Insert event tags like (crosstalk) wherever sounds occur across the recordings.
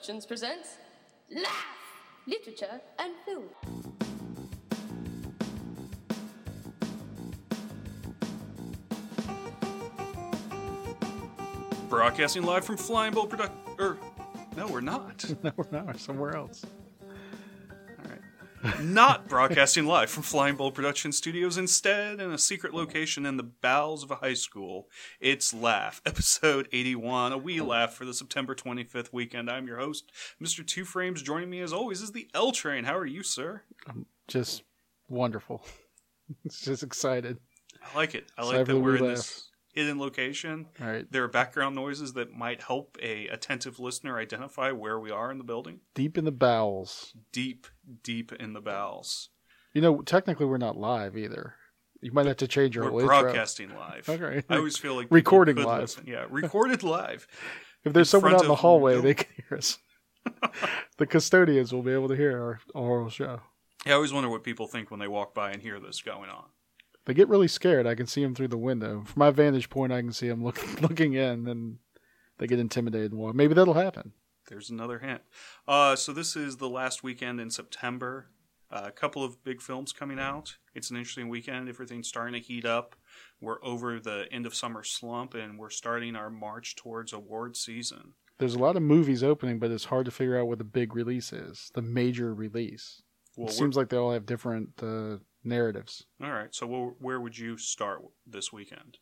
Productions presents Laugh! Literature and Film. Broadcasting live from Flying Bull Product. Er, no, we're not. (laughs) No, we're not. We're somewhere else. Not broadcasting live from Flying Bull Production Studios. Instead, in a secret location in the bowels of a high school, it's Laugh, (laughs) episode 81, a wee laugh for the September 25th weekend. I'm your host, Mr. Two Frames. Joining me as always is the L Train. How are you, sir? I'm Just wonderful. (laughs) It's just excited. I like it. I like time that the we're in laugh. this hidden location. Right. There are background noises that might help a attentive listener identify where we are in the building. Deep in the bowels. Deep, deep in the bowels. You know, technically we're not live either. You might have to change your We're broadcasting live. (laughs) Okay. I always feel like Recording live. listen. Yeah, recorded live. (laughs) If there's in someone out in the hallway, no- they can hear us. (laughs) the custodians will be able to hear our oral show. Yeah, I always wonder what people think when they walk by and hear this going on. They get really scared. I can see them through the window. From my vantage point, I can see them looking (laughs) looking in, and they get intimidated. Well, maybe that'll happen. There's another hint. Uh, so this is the last weekend in September. Uh, a couple of big films coming out. It's an interesting weekend. Everything's starting to heat up. We're over the end of summer slump, and we're starting our march towards award season. There's a lot of movies opening, but it's hard to figure out what the big release is, the major release. Well, it seems like they all have different uh, narratives. all right. So where, where would you start this weekend?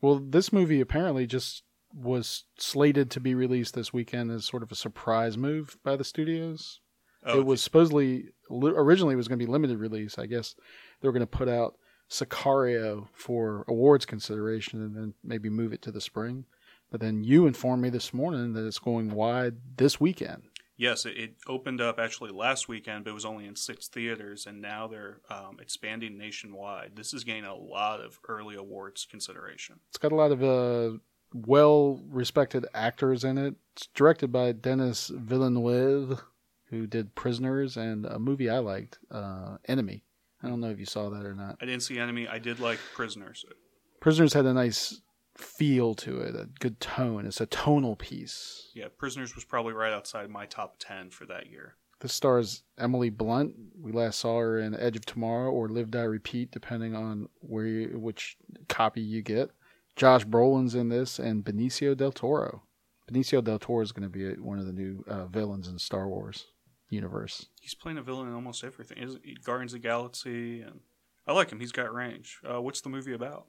Well, this movie apparently just was slated to be released this weekend as sort of a surprise move by the studios. Oh, It was supposedly originally it was going to be limited release. I guess they were going to put out Sicario for awards consideration and then maybe move it to the spring. But then you informed me this morning that it's going wide this weekend. Yes, it, it opened up actually last weekend, but it was only in six theaters, and now they're um, expanding nationwide. This is gaining a lot of early awards consideration. It's got a lot of uh, well respected actors in it. It's directed by Denis Villeneuve, who did Prisoners and a movie I liked, uh, Enemy. I don't know if you saw that or not. I didn't see Enemy. I did like Prisoners. Prisoners had a nice feel to it, a good tone. It's a tonal piece. Yeah, Prisoners was probably right outside my top 10 for that year. This stars Emily Blunt. We last saw her in Edge of Tomorrow or Live Die Repeat, depending on where you, which copy you get. Josh Brolin's in this, and Benicio del Toro. Benicio del Toro is going to be one of the new uh, villains in Star Wars universe. He's playing a villain in almost everything. Guardians of the Galaxy, and I like him. He's got range. Uh, what's the movie about?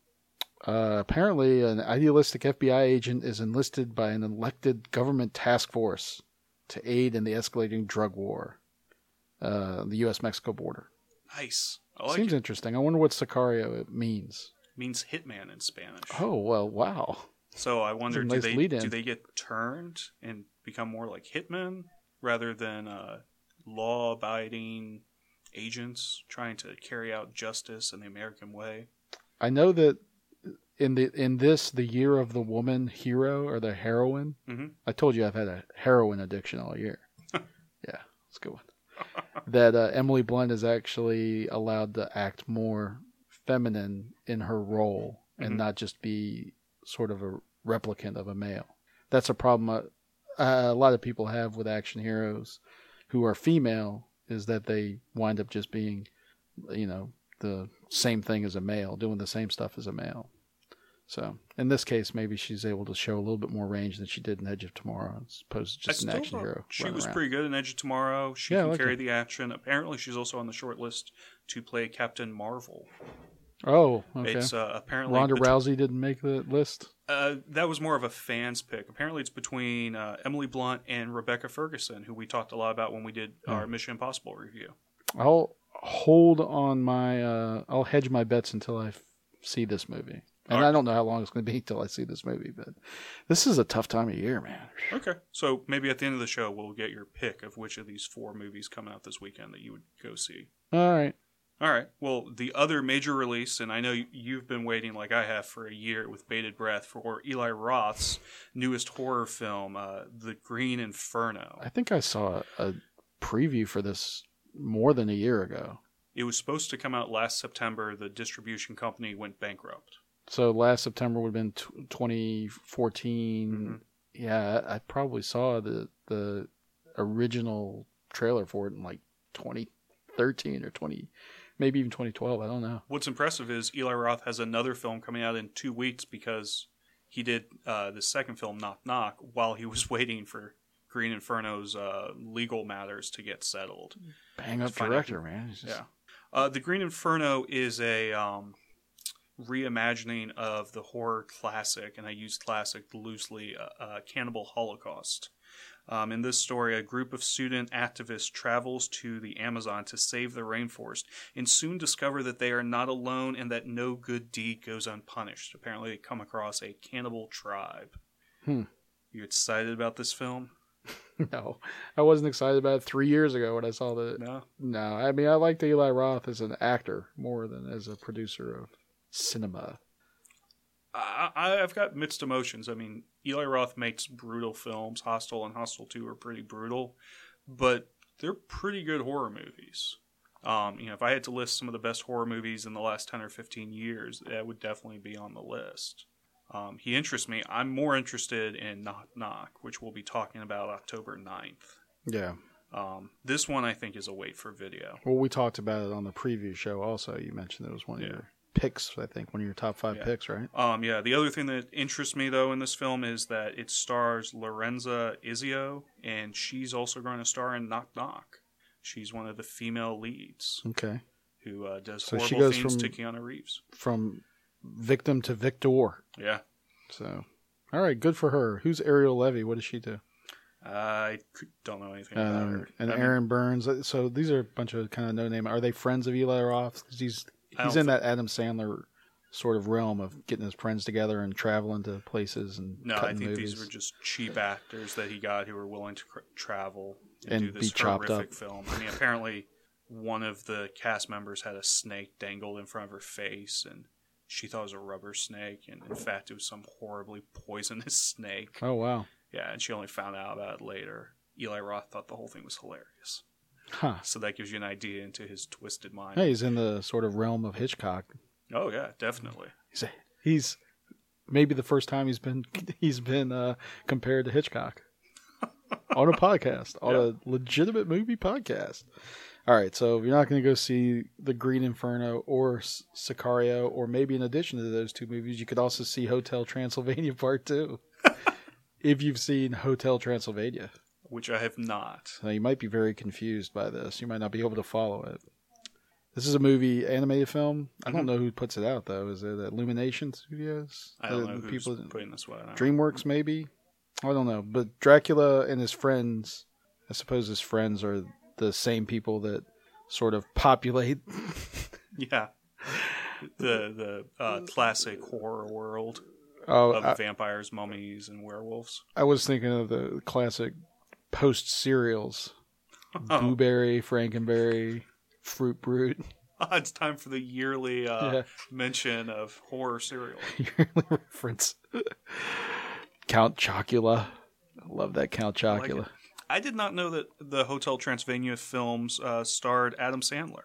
Uh, apparently, an idealistic FBI agent is enlisted by an elected government task force to aid in the escalating drug war, uh, the U.S.-Mexico border. Nice. Like Seems it. interesting. I wonder what Sicario means. It Means hitman in Spanish. Oh well, wow. So I wonder, a do they do they get turned and become more like hitmen rather than uh, law-abiding agents trying to carry out justice in the American way? I know that in the in this the year of the woman hero or the heroine. Mhm. I told you I've had a heroin addiction all year. (laughs) yeah, it's a good one. that uh, Emily Blunt is actually allowed to act more feminine in her role and Mhm. not just be sort of a replicant of a male. That's a problem uh, a lot of people have with action heroes who are female is that they wind up just being, you know, the same thing as a male, doing the same stuff as a male. So in this case, maybe she's able to show a little bit more range than she did in Edge of Tomorrow, as opposed to just an action thought hero. She was around. pretty good in Edge of Tomorrow. She Yeah, can like carry the action. Apparently, she's also on the short list to play Captain Marvel. Oh, okay. It's uh, apparently Ronda bet- Rousey didn't make the list. Uh, that was more of a fans pick. Apparently, it's between uh, Emily Blunt and Rebecca Ferguson, who we talked a lot about when we did Hmm. our Mission Impossible review. I'll hold on my. Uh, I'll hedge my bets until I f- see this movie, and Alright. I don't know how long it's going to be (laughs) until I see this movie. But this is a tough time of year, man. Okay, so maybe at the end of the show, we'll get your pick of which of these four movies coming out this weekend that you would go see. All right. All right. Well, the other major release, and I know you- you've been waiting like I have for a year with bated breath for Eli Roth's newest horror film, uh, The Green Inferno. I think I saw a preview for this more than a year ago. It was supposed to come out last September. The distribution company went bankrupt. So last September would have been t- 2014. Mhm. Yeah, I probably saw the the original trailer for it in like 2013 or 20, maybe even 2012. I don't know. What's impressive is Eli Roth has another film coming out in two weeks because he did uh, the second film, Knock Knock, while he was (laughs) waiting for Green Inferno's uh, legal matters to get settled. Bang up out- director, man. Just- Yeah. Uh, the Green Inferno is a um, reimagining of the horror classic, and I use classic loosely, uh, uh, Cannibal Holocaust. Um, in this story, a group of student activists travels to the Amazon to save the rainforest and soon discover that they are not alone and that no good deed goes unpunished. Apparently, they come across a cannibal tribe. Hmm. You excited about this film? (laughs) No, I wasn't excited about it three years ago when I saw the. No. No, I mean I liked Eli Roth as an actor more than as a producer of cinema. I, I've got mixed emotions. I mean, Eli Roth makes brutal films. Hostel and Hostel 2 are pretty brutal, but they're pretty good horror movies. Um, you know, if I had to list some of the best horror movies in the last 10 or 15 years, that would definitely be on the list. Um, he interests me. I'm more interested in Knock Knock, which we'll be talking about October 9th. Yeah. Um, this one I think is a wait for video. Well, we talked about it on the preview show. Also, you mentioned it was one of Yeah. your picks. I think one of your top five Yeah. picks, right? Um, yeah, the other thing that interests me though in this film is that it stars Lorenza Izzo, and she's also going to star in Knock Knock. She's one of the female leads Okay. who uh, does So she horrible goes things from- to Keanu Reeves. From victim to victor. Yeah, So, all right, good for her. Who's Ariel Levy? What does she do? I don't know anything about Um, her. and I mean, Aaron Burns. So these are a bunch of kind of no name. Are they friends of Eli Roth? he's he's in that Adam Sandler sort of realm of getting his friends together and traveling to places and no, I think movies. these were just cheap actors that he got who were willing to cr- travel and, And do this be chopped horrific up. film. I mean, apparently one of the cast members had a snake dangled in front of her face, and she thought it was a rubber snake, and in fact, it was some horribly poisonous (laughs) snake. oh wow, Yeah, and she only found out about it later. Eli Roth thought the whole thing was hilarious. Huh? So that gives you an idea into his twisted mind. Hey, he's in the sort of realm of Hitchcock. Oh yeah, definitely. He's he's maybe the first time he's been (laughs) he's been uh, compared to Hitchcock (laughs) on a podcast on a legitimate movie podcast. All right, so if you're not going to go see the Green Inferno or Sicario, or maybe in addition to those two movies, you could also see Hotel Transylvania (laughs) Part Two. if you've seen Hotel Transylvania, Which I have not. now you might be very confused by this. You might not be able to follow it. This is a movie animated film. I don't Mhm. know who puts it out though. Is it Illumination Studios? I don't Uh, know the who's people. putting this one out. DreamWorks maybe. I don't know, but Dracula and his friends. I suppose his friends are the same people that sort of populate. (laughs) Yeah. The the uh, classic horror world Oh, of I, vampires, mummies, and werewolves. I was thinking of the classic post cereals: Oh, Boo Berry, Frankenberry, Fruit Brute. (laughs) (laughs) it's time for the yearly uh, Yeah. mention of horror cereal. (laughs) yearly reference. Count Chocula. I love that Count like Chocula. it. I did not know that the Hotel Transylvania films uh, starred Adam Sandler.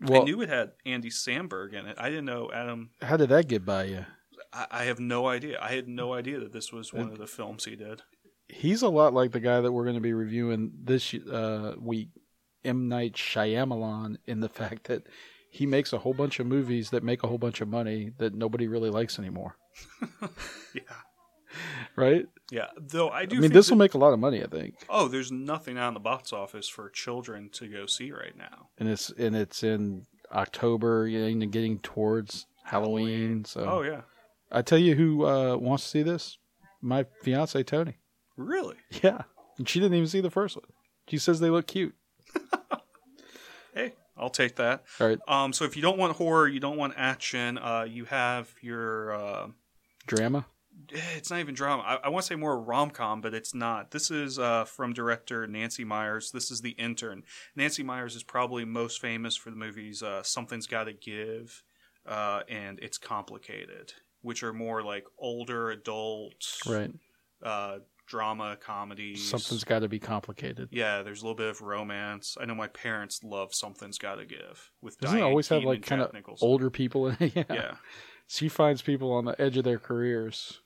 well, I knew it had Andy Samberg in it. I didn't know Adam. how did that get by you? I, I have no idea. I had no idea that this was one of the films he did. He's a lot like the guy that we're going to be reviewing this uh, week, M. Night Shyamalan, in the (laughs) fact that he makes a whole bunch of movies that make a whole bunch of money that nobody really likes anymore. (laughs) Yeah, (laughs) Right? yeah. Though I do. I mean, this that- will make a lot of money, I think. Oh, there's nothing out in the box office for children to go see right now. And it's and it's in October, you know, getting towards Halloween. So Oh yeah, I tell you who uh, wants to see this? My fiance Tony. Really? Yeah, and she didn't even see the first one. She says they look cute. (laughs) Hey, I'll take that. All right, Um, so if you don't want horror, you don't want action, uh, you have your. Uh, drama. eh, it's not even drama. I, I want to say more rom com, but it's not. This is uh, from director Nancy Meyers. This is The Intern. Nancy Meyers is probably most famous for the movies uh, Something's Gotta Give uh, and It's Complicated, which are more like older adult Right. Drama comedies. Something's got to be complicated. Yeah, there's a little bit of romance. I know my parents love Something's Gotta Give with Doesn't it Diane always have like kind of older people in it? (laughs) yeah. Yeah, She finds people on the edge of their careers.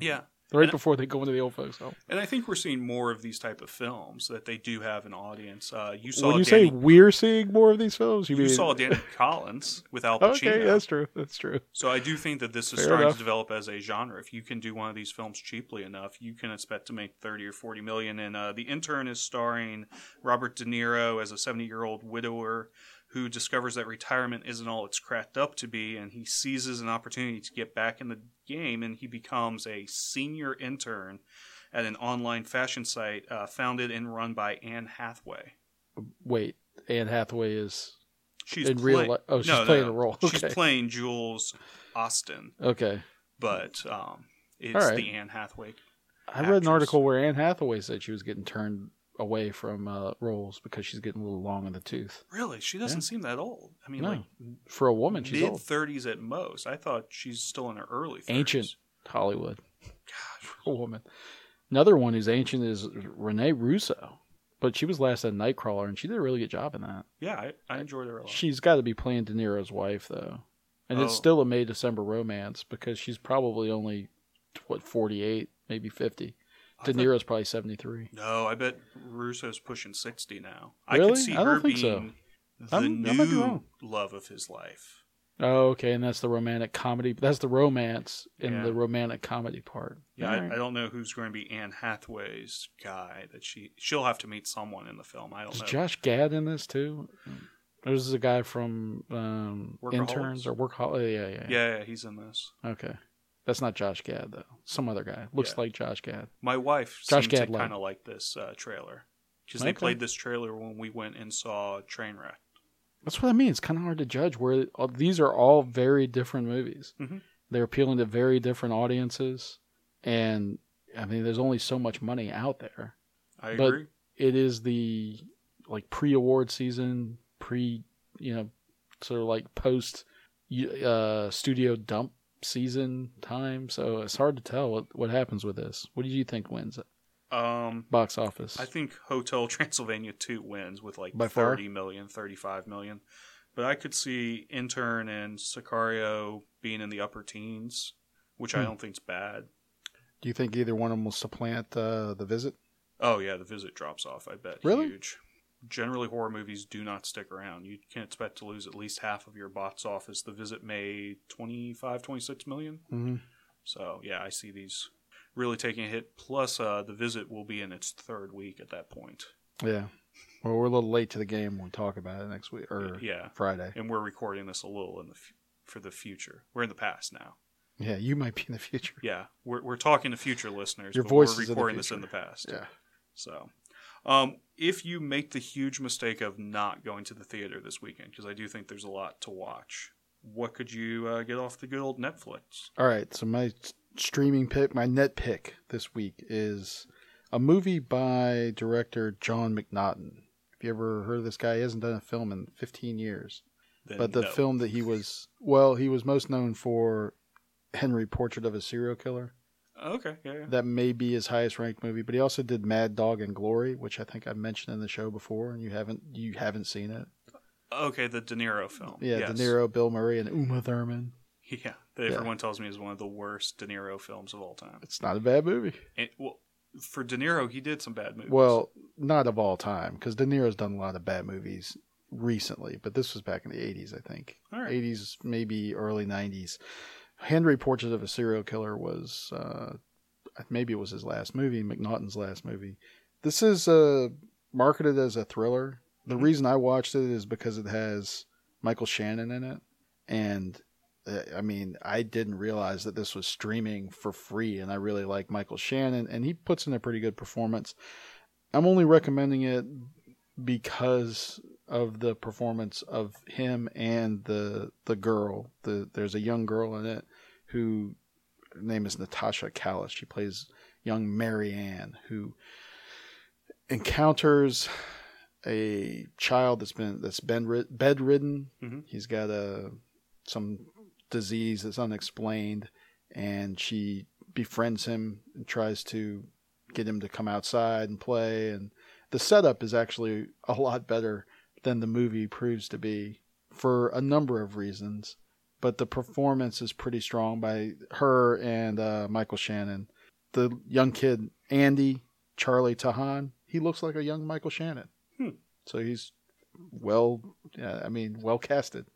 yeah. Right And- before they go into the old folks' home. And I think we're seeing more of these type of films that they do have an audience. Uh, you saw When you Danny, say we're seeing more of these films, you, you mean saw Danny Collins with Al (laughs) Pacino. Okay, that's true. That's true. So I do think that this is Fair starting enough. to develop as a genre. If you can do one of these films cheaply enough, you can expect to make thirty or forty million. And uh, the intern is starring Robert De Niro as a seventy-year-old widower who discovers that retirement isn't all it's cracked up to be, and he seizes an opportunity to get back in the game, and he becomes a senior intern at an online fashion site uh, founded and run by Anne Hathaway. Wait, Anne Hathaway is She's In real play- li- oh, she's No, no, playing no. a role. She's playing Jules Austin. okay. but um, it's right. the Anne Hathaway. I read an article where Anne Hathaway said she was getting turned away from uh, roles because she's getting a little long in the tooth. Really, she doesn't seem that old. I mean, No. like For a woman, she's mid thirties at most. I thought she's still in her early 30s. Ancient Hollywood. Gosh, (laughs) for a woman. Another one who's ancient is Renee Russo, but she was last at Nightcrawler, and she did a really good job in that. Yeah, I, I enjoyed her a lot. She's got to be playing De Niro's wife though, and it's Oh. still a May December romance because she's probably only what forty eight, maybe fifty. I De thought- Niro's probably seventy three. No, I bet Russo's pushing sixty now. I Really? could see I don't her think so. being the I'm- I might new love of his life. Oh, okay, and that's the romantic comedy. That's the romance in Yeah. the romantic comedy part. Yeah, All I, right. I don't know who's going to be Anne Hathaway's guy. That she she'll have to meet someone in the film. I don't Is know. Josh Gad in this too? This is a guy from um, interns or workaholics. Yeah, yeah, yeah, yeah, he's in this. Okay, that's not Josh Gad though. Some other guy looks Yeah. like Josh Gad. My wife Josh seemed to Gad light. kind of like this uh, trailer because they played this trailer when we went and saw Trainwreck. That's what I mean. It's kind of hard to judge where all, these are all very different movies. Mhm. They're appealing to very different audiences, and I mean, there's only so much money out there. I But- agree. It is the like pre-award season, pre you know, sort of like post uh, studio dump season time. So it's hard to tell what what happens with this. What do you think wins it? Um, box office? I think Hotel (laughs) Transylvania 2 wins with like By far? 30 million, 35 million. But I could see Intern and Sicario being in the upper teens, which I Hmm. don't think's bad. do you think either one of them will supplant uh, the visit? Oh yeah, the visit drops off. I bet Really? huge. Generally, horror movies do not stick around. You can expect to lose at least half of your box office. The visit made 25, 26 million. Mm-hmm. So yeah, I see these really taking a hit. Plus, uh, the visit will be in its third week at that point. Yeah. Well, we're a little late to the game. We'll talk about it next week or Yeah, Friday. and we're recording this a little in the f- for the future. We're in the past now. Yeah, you might be in the future. Yeah, we're we're talking to future listeners. Your but voice we're is in the recording this in the past. Yeah. So, um, if you make the huge mistake of not going to the theater this weekend, because I do think there's a lot to watch, what could you uh, get off the good old Netflix? All right. So my streaming pick, my net pick this week is a movie by director John McNaughton. Have you ever heard of this guy? He hasn't done a film in 15 years. Then But the no. film that he was, well, he was most known for Henry Portrait of a Serial Killer. Okay, yeah, yeah. That may be his highest ranked movie, but he also did Mad Dog and Glory, which I think I mentioned in the show before, and you haven't you haven't seen it. Okay, the De Niro film. Yeah, yes. De Niro, Bill Murray, and Uma Thurman. Yeah, that everyone tells me is one of the worst De Niro films of all time. It's not a bad movie. And, well, for De Niro, he did some bad movies. Well, not of all time, because De Niro's done a lot of bad movies recently, but this was back in the 80s, I think. All right. 80s, maybe early 90s. Henry Portrait of a Serial Killer was, uh, maybe it was his last movie, McNaughton's last movie. This is uh, marketed as a thriller. The Mhm. reason I watched it is because it has Michael Shannon in it. And uh, I mean, I didn't realize that this was streaming for free, and I really like Michael Shannon, and he puts in a pretty good performance. I'm only recommending it because of the performance of him and the the girl. The there's a young girl in it who her name is Natasha Callis. She plays young Marianne, who encounters a child that's been that's been rid- bedridden. Mhm. He's got a some disease that's unexplained, and she befriends him and tries to get him to come outside and play. And the setup is actually a lot better than the movie proves to be for a number of reasons. But the performance is pretty strong by her and uh, Michael Shannon. the young kid Andy Charlie Tahan, he looks like a young Michael Shannon. Hmm. So he's well, yeah, I mean, well casted.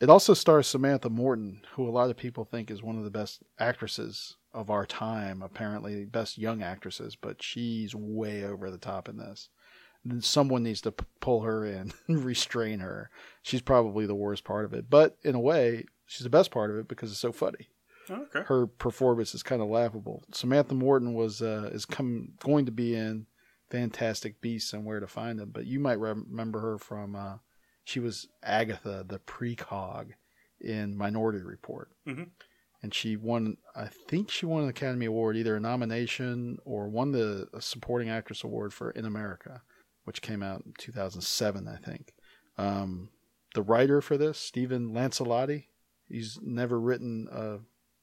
It also stars Samantha Morton, who a lot of people think is one of the best actresses of our time, apparently best young actresses, but she's way over the top in this. Someone needs to p- pull her in, (laughs) and restrain her. She's probably the worst part of it, but in a way, she's the best part of it because it's so funny Okay. her performance is kind of laughable. Samantha Morton was uh, is come going to be in Fantastic Beasts and Where to Find Them, but you might rem- remember her from uh, she was Agatha the precog in Minority Report, Mhm. and she won. I think she won an Academy Award, either a nomination or won the a Supporting Actress Award for In America, which came out in 2007, I think. Um, the writer for this, Stephen Lancellotti, he's never written a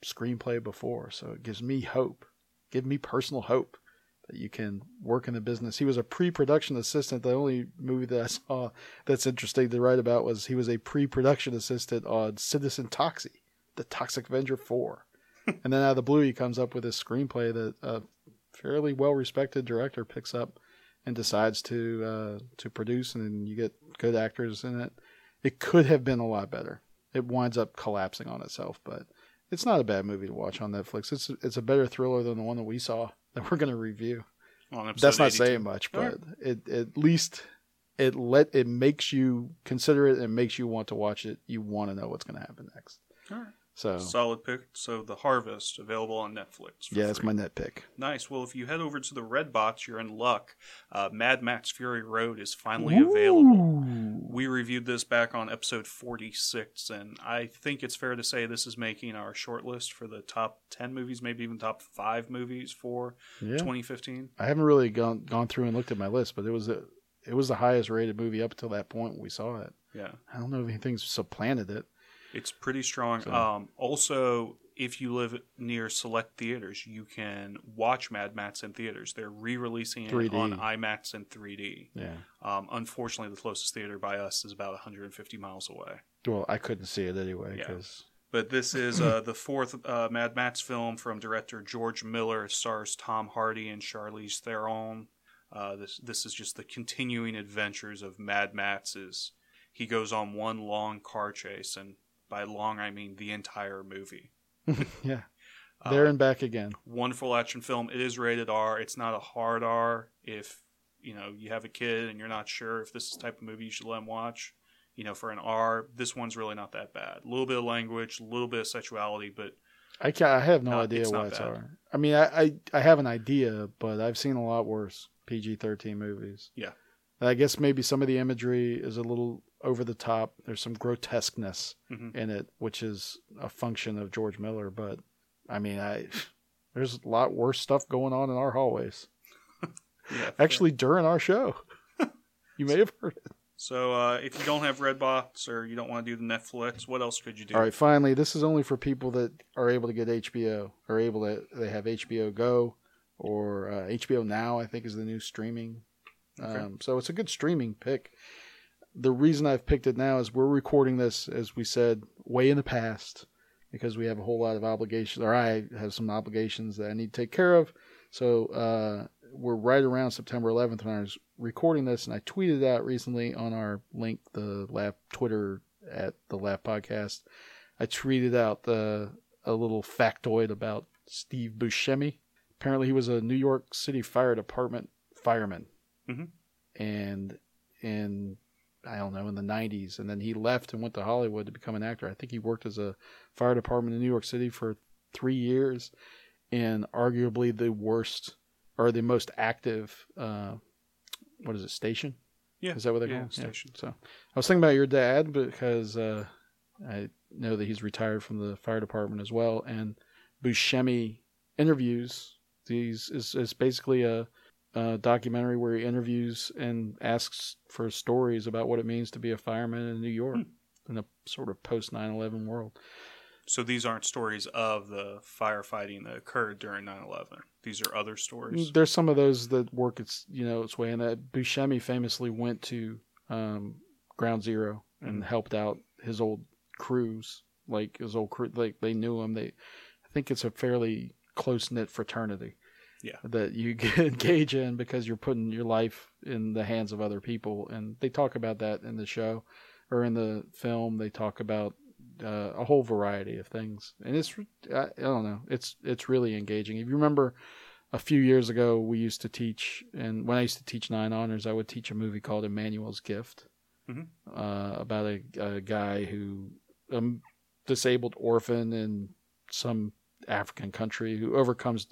screenplay before, so it gives me hope. Give me personal hope that you can work in the business. He was a pre-production assistant. The only movie that I saw that's interesting to write about was he was a pre-production assistant on Citizen Toxie, The Toxic Avenger 4. (laughs) and then out of the blue, he comes up with this screenplay that a fairly well-respected director picks up and decides to uh, to produce, and you get good actors in it. It could have been a lot better. It winds up collapsing on itself, but it's not a bad movie to watch on Netflix. It's it's a better thriller than the one that we saw (laughs) that we're going to review. That's not 82. saying much, but it at least it let it makes you consider it and makes you want to watch it. You want to know what's going to happen next. All right. So Solid pick. So The Harvest, available on Netflix. yeah, that's free. my net pick. Nice. Well, if you head over to the Red Box, you're in luck. Uh, Mad Max Fury Road is finally available. We reviewed this back on episode 46, and I think it's fair to say this is making our short list for the top 10 movies, maybe even top 5 movies for Yeah, 2015. I haven't really gone gone through and looked at my list, but it was a it was the highest rated movie up until that point when we saw it. Yeah. I don't know if anything's supplanted it. It's pretty strong. So- Um, also, if you live near select theaters, you can watch Mad Max in theaters. They're re-releasing it 3D. on IMAX and 3D. Yeah. Um, unfortunately, the closest theater by us is about 150 miles away. Well, I couldn't see it anyway Yeah. But this (clears throat) is uh, the fourth uh, Mad Max film from director George Miller. It stars Tom Hardy and Charlize Theron. Uh, this this is just the continuing adventures of Mad Max. As he goes on one long car chase, and by long I mean the entire movie. (laughs) yeah, Uh, there and back again. wonderful action film. It is rated R. It's not a hard R. If you know you have a kid and you're not sure if this is the type of movie you should let them watch, you know, for an R, this one's really not that bad. A little bit of language, a little bit of sexuality, but I can't, I have no No, idea it's why it's bad. R. I mean, I, I I have an idea, but I've seen a lot worse PG thirteen movies. Yeah. I guess maybe some of the imagery is a little over the top. There's some grotesqueness Mhm. in it, which is a function of George Miller. But I mean, I (laughs) there's a lot worse stuff going on in our hallways. (laughs) yeah. Actually, during our show, (laughs) you may have heard it. So uh, if you don't have Redbox or you don't want to do the Netflix, what else could you do? All right, finally, this is only for people that are able to get HBO, are able to they have HBO Go or uh, HBO Now. I think is the new streaming. Okay. Um, so it's a good streaming pick. The reason I've picked it now is we're recording this, as we said, way in the past because we have a whole lot of obligations, or I have some obligations that I need to take care of. So uh, we're right around September 11th when I was recording this, and I tweeted out recently on our link, the Laugh Twitter at the Laugh Podcast. I tweeted out uh, a little factoid about Steve Buscemi. Apparently, he was a New York City Fire Department fireman, Mhm. and in I don't know in the '90s, and then he left and went to Hollywood to become an actor. I think he worked as a fire department in New York City for three years, in arguably the worst or the most active. Uh, what is it? Station. yeah, Is that what they yeah, call it? station. So I was thinking about your dad because uh, I know that he's retired from the fire department as well. And Buscemi interviews these is, is basically a, a documentary where he interviews and asks for stories about what it means to be a fireman in New York in a sort of post 9/11 world. So these aren't stories of the firefighting that occurred during 9/11. These are other stories. There's some of those that work its you know its way, and that Buscemi famously went to um, Ground Zero and Mhm. helped out his old crews, like his old crew, like they knew him. They, I think it's a fairly close knit fraternity. Yeah. That you (laughs) engage in because you're putting your life in the hands of other people, and they talk about that in the show or in the film. They talk about uh, a whole variety of things, and it's I, I don't know, it's it's really engaging. If you remember, a few years ago we used to teach, and when I used to teach nine honors, I would teach a movie called Emmanuel's Gift, Mhm. uh, about a, a guy who a disabled orphan in some African country who overcomes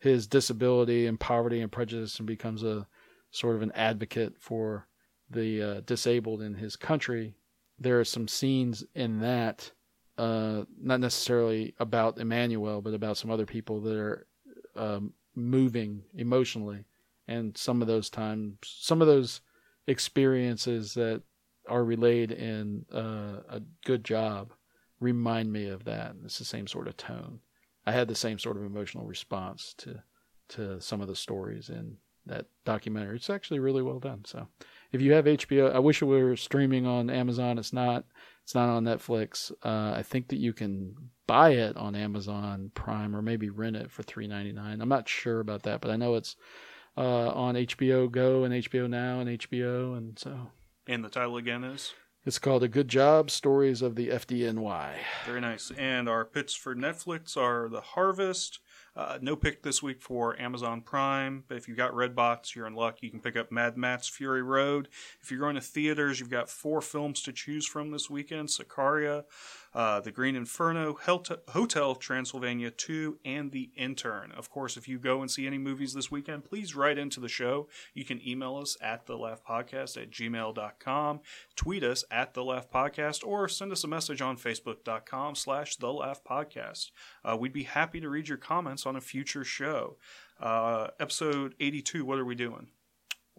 his disability and poverty and prejudice and becomes a sort of an advocate for the uh, disabled in his country. There are some scenes in that, uh, not necessarily about Emmanuel, but about some other people that are um, moving emotionally. And some of those times, some of those experiences that are relayed in uh, a good job remind me of that. It's the same sort of tone. I had the same sort of emotional response to to some of the stories in that documentary. It's actually really well done. So, if you have HBO, I wish it were streaming on Amazon. It's not. It's not on Netflix. Uh, I think that you can buy it on Amazon Prime or maybe rent it for three ninety nine. I'm not sure about that, but I know it's uh, on HBO Go and HBO Now and HBO, and so And the title again is it's called A Good Job: Stories of the FDNY. very nice. And our picks for Netflix are The Harvest. Uh, no pick this week for Amazon Prime, but if you've got Redbox, you're in luck. You can pick up Mad Max Fury Road. If you're going to theaters, you've got four films to choose from this weekend Sicario, uh, The Green Inferno, Helt- Hotel Transylvania 2, and The Intern. Of course, if you go and see any movies this weekend, please write into the show. You can email us at the Laugh Podcast at gmail.com, tweet us at the Laugh Podcast, or send us a message on Facebook.com slash the Laugh Podcast. Uh, we'd be happy to read your comments on a future show. Uh, episode 82, what are we doing?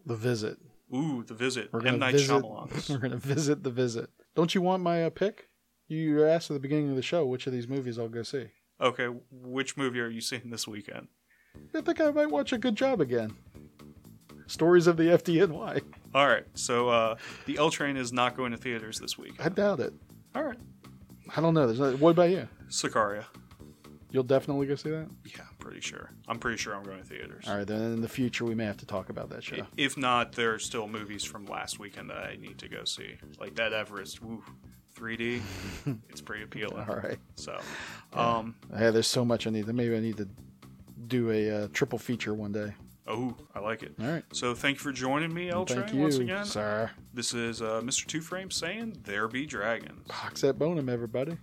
The Visit. Ooh, The Visit. We're gonna Night visit. Shyamalan. (laughs) We're gonna visit the visit. Don't you want my uh, pick? You asked at the beginning of the show which of these movies I'll go see. Okay, which movie are you seeing this weekend? I think I might watch a good job again. Stories of the FDNY. All right, so uh, the L Train is not going to theaters this week. I doubt it. All right, I don't know. There's not, what about you? Sicario. You'll definitely go see that. Yeah, I'm pretty sure. I'm pretty sure I'm going to theaters. All right, then in the future we may have to talk about that show. If not, there are still movies from last weekend that I need to go see, like that Everest. Woo, 3D. it's pretty appealing. All right. So, um, Yeah, there's so much I need. Maybe I need to do a uh, triple feature one day. oh, I like it. All right. So, thank you for joining me, L Thank you, once again. sir. This is uh, Mr. Two Frame saying, "There be dragons." Box that bonum, everybody.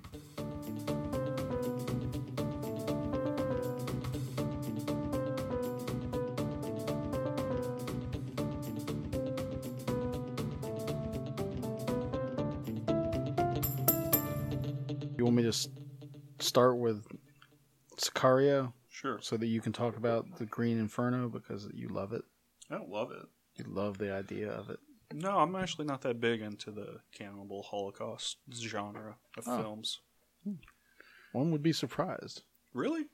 Start with Sicario Sure. so that you can talk about the Green Inferno because you love it. I love it. You love the idea of it. No, I'm actually not that big into the cannibal Holocaust genre of Oh. films. One would be surprised. Really?